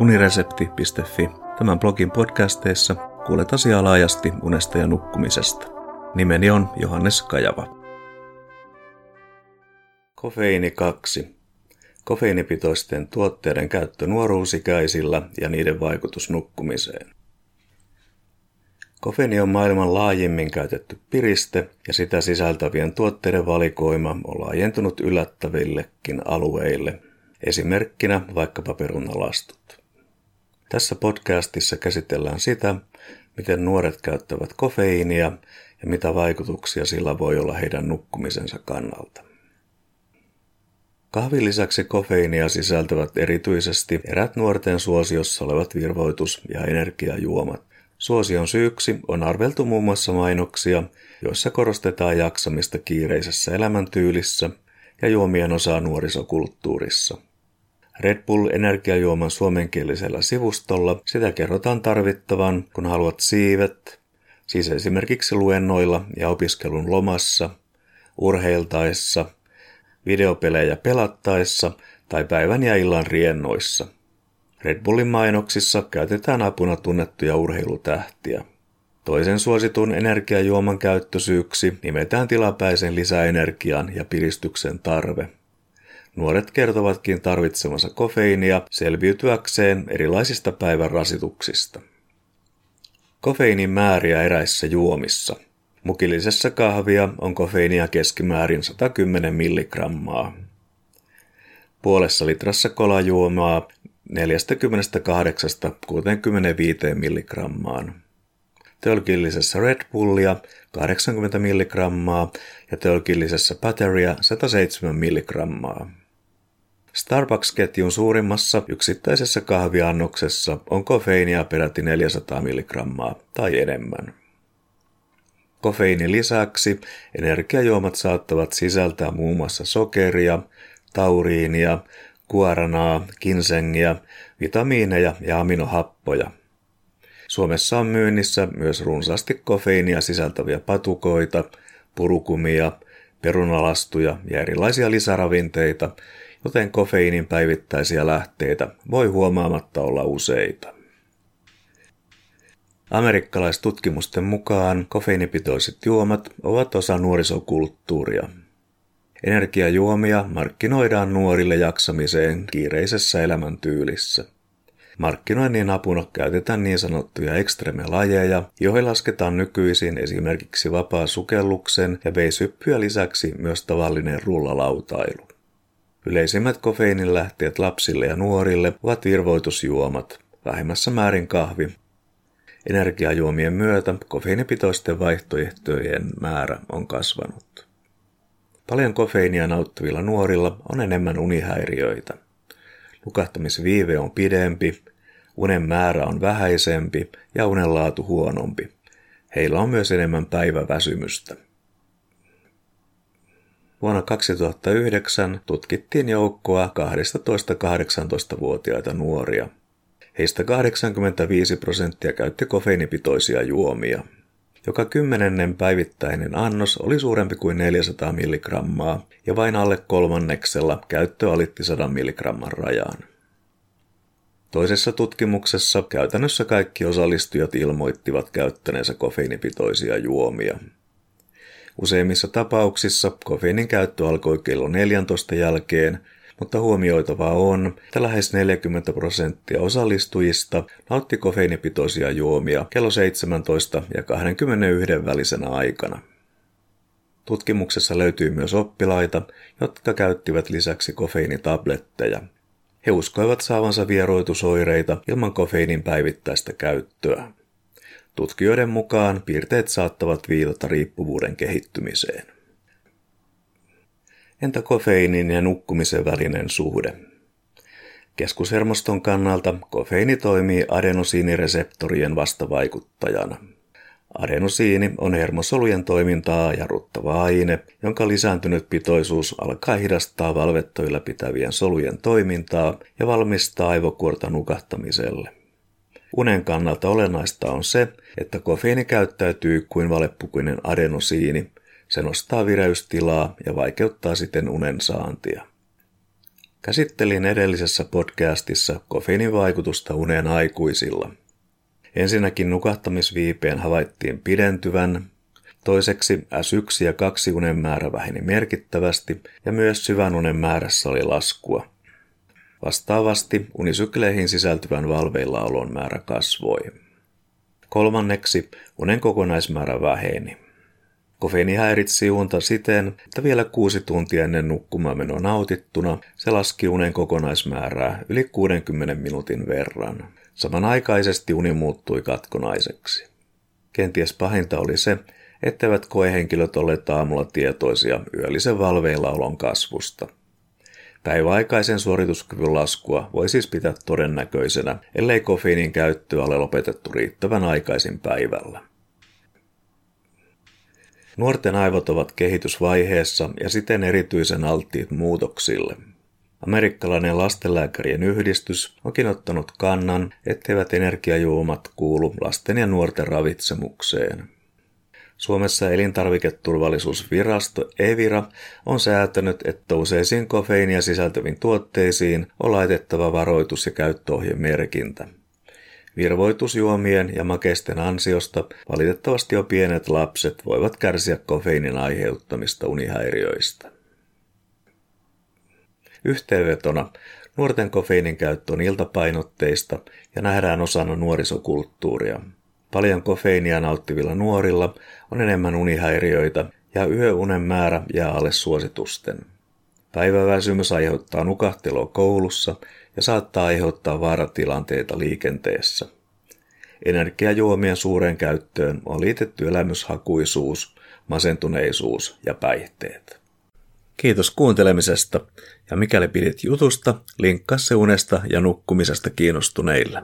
uniresepti.fi. Tämän blogin podcasteissa kuulet asiaa laajasti unesta ja nukkumisesta. Nimeni on Johannes Kajava. Kofeiini 2. Kofeiinipitoisten tuotteiden käyttö nuoruusikäisillä ja niiden vaikutus nukkumiseen. Kofeiini on maailman laajimmin käytetty piriste ja sitä sisältävien tuotteiden valikoima on laajentunut yllättävillekin alueille, esimerkkinä vaikkapa perunalastut. Tässä podcastissa käsitellään sitä, miten nuoret käyttävät kofeiinia ja mitä vaikutuksia sillä voi olla heidän nukkumisensa kannalta. Kahvin lisäksi kofeiinia sisältävät erityisesti erät nuorten suosiossa olevat virvoitus- ja energiajuomat. Suosion syyksi on arveltu muun muassa mainoksia, joissa korostetaan jaksamista kiireisessä elämäntyylissä ja juomien osaa nuorisokulttuurissa. Red Bull energiajuoman suomenkielisellä sivustolla sitä kerrotaan tarvittavan, kun haluat siivet, siis esimerkiksi luennoilla ja opiskelun lomassa, urheiltaessa, videopelejä pelattaessa tai päivän ja illan riennoissa – Red Bullin mainoksissa käytetään apuna tunnettuja urheilutähtiä. Toisen suositun energiajuoman käyttösyyksi nimetään tilapäisen lisäenergian ja piristyksen tarve. Nuoret kertovatkin tarvitsemansa kofeiinia selviytyäkseen erilaisista päivän rasituksista. Kofeiinin määriä eräissä juomissa. Mukillisessa kahvia on kofeiinia keskimäärin 110 milligrammaa. Puolessa litrassa kolajuomaa 48-65 milligrammaan. Tölkillisessä Red Bullia 80 milligrammaa ja tölkillisessä Batteria 107 milligrammaa. Starbucks-ketjun suurimmassa yksittäisessä kahviannoksessa on kofeiinia peräti 400 milligrammaa tai enemmän. Kofeiinin lisäksi energiajuomat saattavat sisältää muun muassa sokeria, tauriinia, guaranaa, kinsengiä, vitamiineja ja aminohappoja. Suomessa on myynnissä myös runsaasti kofeiinia sisältäviä patukoita, purukumia, perunalastuja ja erilaisia lisäravinteita, joten kofeiinin päivittäisiä lähteitä voi huomaamatta olla useita. Amerikkalaistutkimusten mukaan kofeiinipitoiset juomat ovat osa nuorisokulttuuria. Energiajuomia markkinoidaan nuorille jaksamiseen kiireisessä elämäntyylissä. Markkinoinnin apuna käytetään niin sanottuja ekstreme-lajeja, joihin lasketaan nykyisin esimerkiksi vapaa sukelluksen ja veisyppyä lisäksi myös tavallinen rullalautailu. Yleisimmät kofeiinin lähteet lapsille ja nuorille ovat virvoitusjuomat, vähemmässä määrin kahvi. Energiajuomien myötä kofeiinipitoisten vaihtoehtojen määrä on kasvanut. Paljon kofeiinia nauttivilla nuorilla on enemmän unihäiriöitä. Nukahtamisviive on pidempi, unen määrä on vähäisempi ja unen laatu huonompi. Heillä on myös enemmän päiväväsymystä. Vuonna 2009 tutkittiin joukkoa 12-18-vuotiaita nuoria. Heistä 85 prosenttia käytti kofeiinipitoisia juomia – joka kymmenennen päivittäinen annos oli suurempi kuin 400 milligrammaa ja vain alle kolmanneksella käyttö alitti 100 milligramman rajaan. Toisessa tutkimuksessa käytännössä kaikki osallistujat ilmoittivat käyttäneensä kofeiinipitoisia juomia. Useimmissa tapauksissa kofeiinin käyttö alkoi kello 14 jälkeen mutta huomioitavaa on, että lähes 40 prosenttia osallistujista nautti kofeiinipitoisia juomia kello 17 ja 21 välisenä aikana. Tutkimuksessa löytyy myös oppilaita, jotka käyttivät lisäksi kofeiinitabletteja. He uskoivat saavansa vieroitusoireita ilman kofeiinin päivittäistä käyttöä. Tutkijoiden mukaan piirteet saattavat viitata riippuvuuden kehittymiseen. Entä kofeiinin ja nukkumisen välinen suhde? Keskushermoston kannalta kofeiini toimii adenosiinireseptorien vastavaikuttajana. Adenosiini on hermosolujen toimintaa jarruttava aine, jonka lisääntynyt pitoisuus alkaa hidastaa valvetta ylläpitävien solujen toimintaa ja valmistaa aivokuorta nukahtamiselle. Unen kannalta olennaista on se, että kofeiini käyttäytyy kuin valepukuinen adenosiini, se nostaa vireystilaa ja vaikeuttaa siten unen saantia. Käsittelin edellisessä podcastissa kofeiinin vaikutusta uneen aikuisilla. Ensinnäkin nukahtamisviipeen havaittiin pidentyvän, toiseksi S1 ja 2 unen määrä väheni merkittävästi ja myös syvän unen määrässä oli laskua. Vastaavasti unisykleihin sisältyvän valveillaolon määrä kasvoi. Kolmanneksi unen kokonaismäärä väheni. Kofeiini häiritsi unta siten, että vielä kuusi tuntia ennen nukkumaanmenoa nautittuna se laski unen kokonaismäärää yli 60 minuutin verran. Samanaikaisesti uni muuttui katkonaiseksi. Kenties pahinta oli se, etteivät koehenkilöt olleet aamulla tietoisia yöllisen valveillaolon kasvusta. Päiväaikaisen suorituskyvyn laskua voi siis pitää todennäköisenä, ellei kofeiinin käyttöä ole lopetettu riittävän aikaisin päivällä. Nuorten aivot ovat kehitysvaiheessa ja siten erityisen alttiit muutoksille. Amerikkalainen lastenlääkärien yhdistys onkin ottanut kannan, etteivät energiajuomat kuulu lasten ja nuorten ravitsemukseen. Suomessa elintarviketurvallisuusvirasto Evira on säätänyt, että useisiin kofeiinia sisältäviin tuotteisiin on laitettava varoitus- ja käyttöohjemerkintä. Virvoitusjuomien ja makeisten ansiosta valitettavasti jo pienet lapset voivat kärsiä kofeiinin aiheuttamista unihäiriöistä. Yhteenvetona nuorten kofeiinin käyttö on iltapainotteista ja nähdään osana nuorisokulttuuria. Paljon kofeiinia nauttivilla nuorilla on enemmän unihäiriöitä ja yöunen määrä jää alle suositusten. Päiväväsymys aiheuttaa nukahtelua koulussa ja saattaa aiheuttaa vaaratilanteita liikenteessä. Energiajuomien suureen käyttöön on liitetty elämyshakuisuus, masentuneisuus ja päihteet. Kiitos kuuntelemisesta ja mikäli pidit jutusta, linkkaa se unesta ja nukkumisesta kiinnostuneille.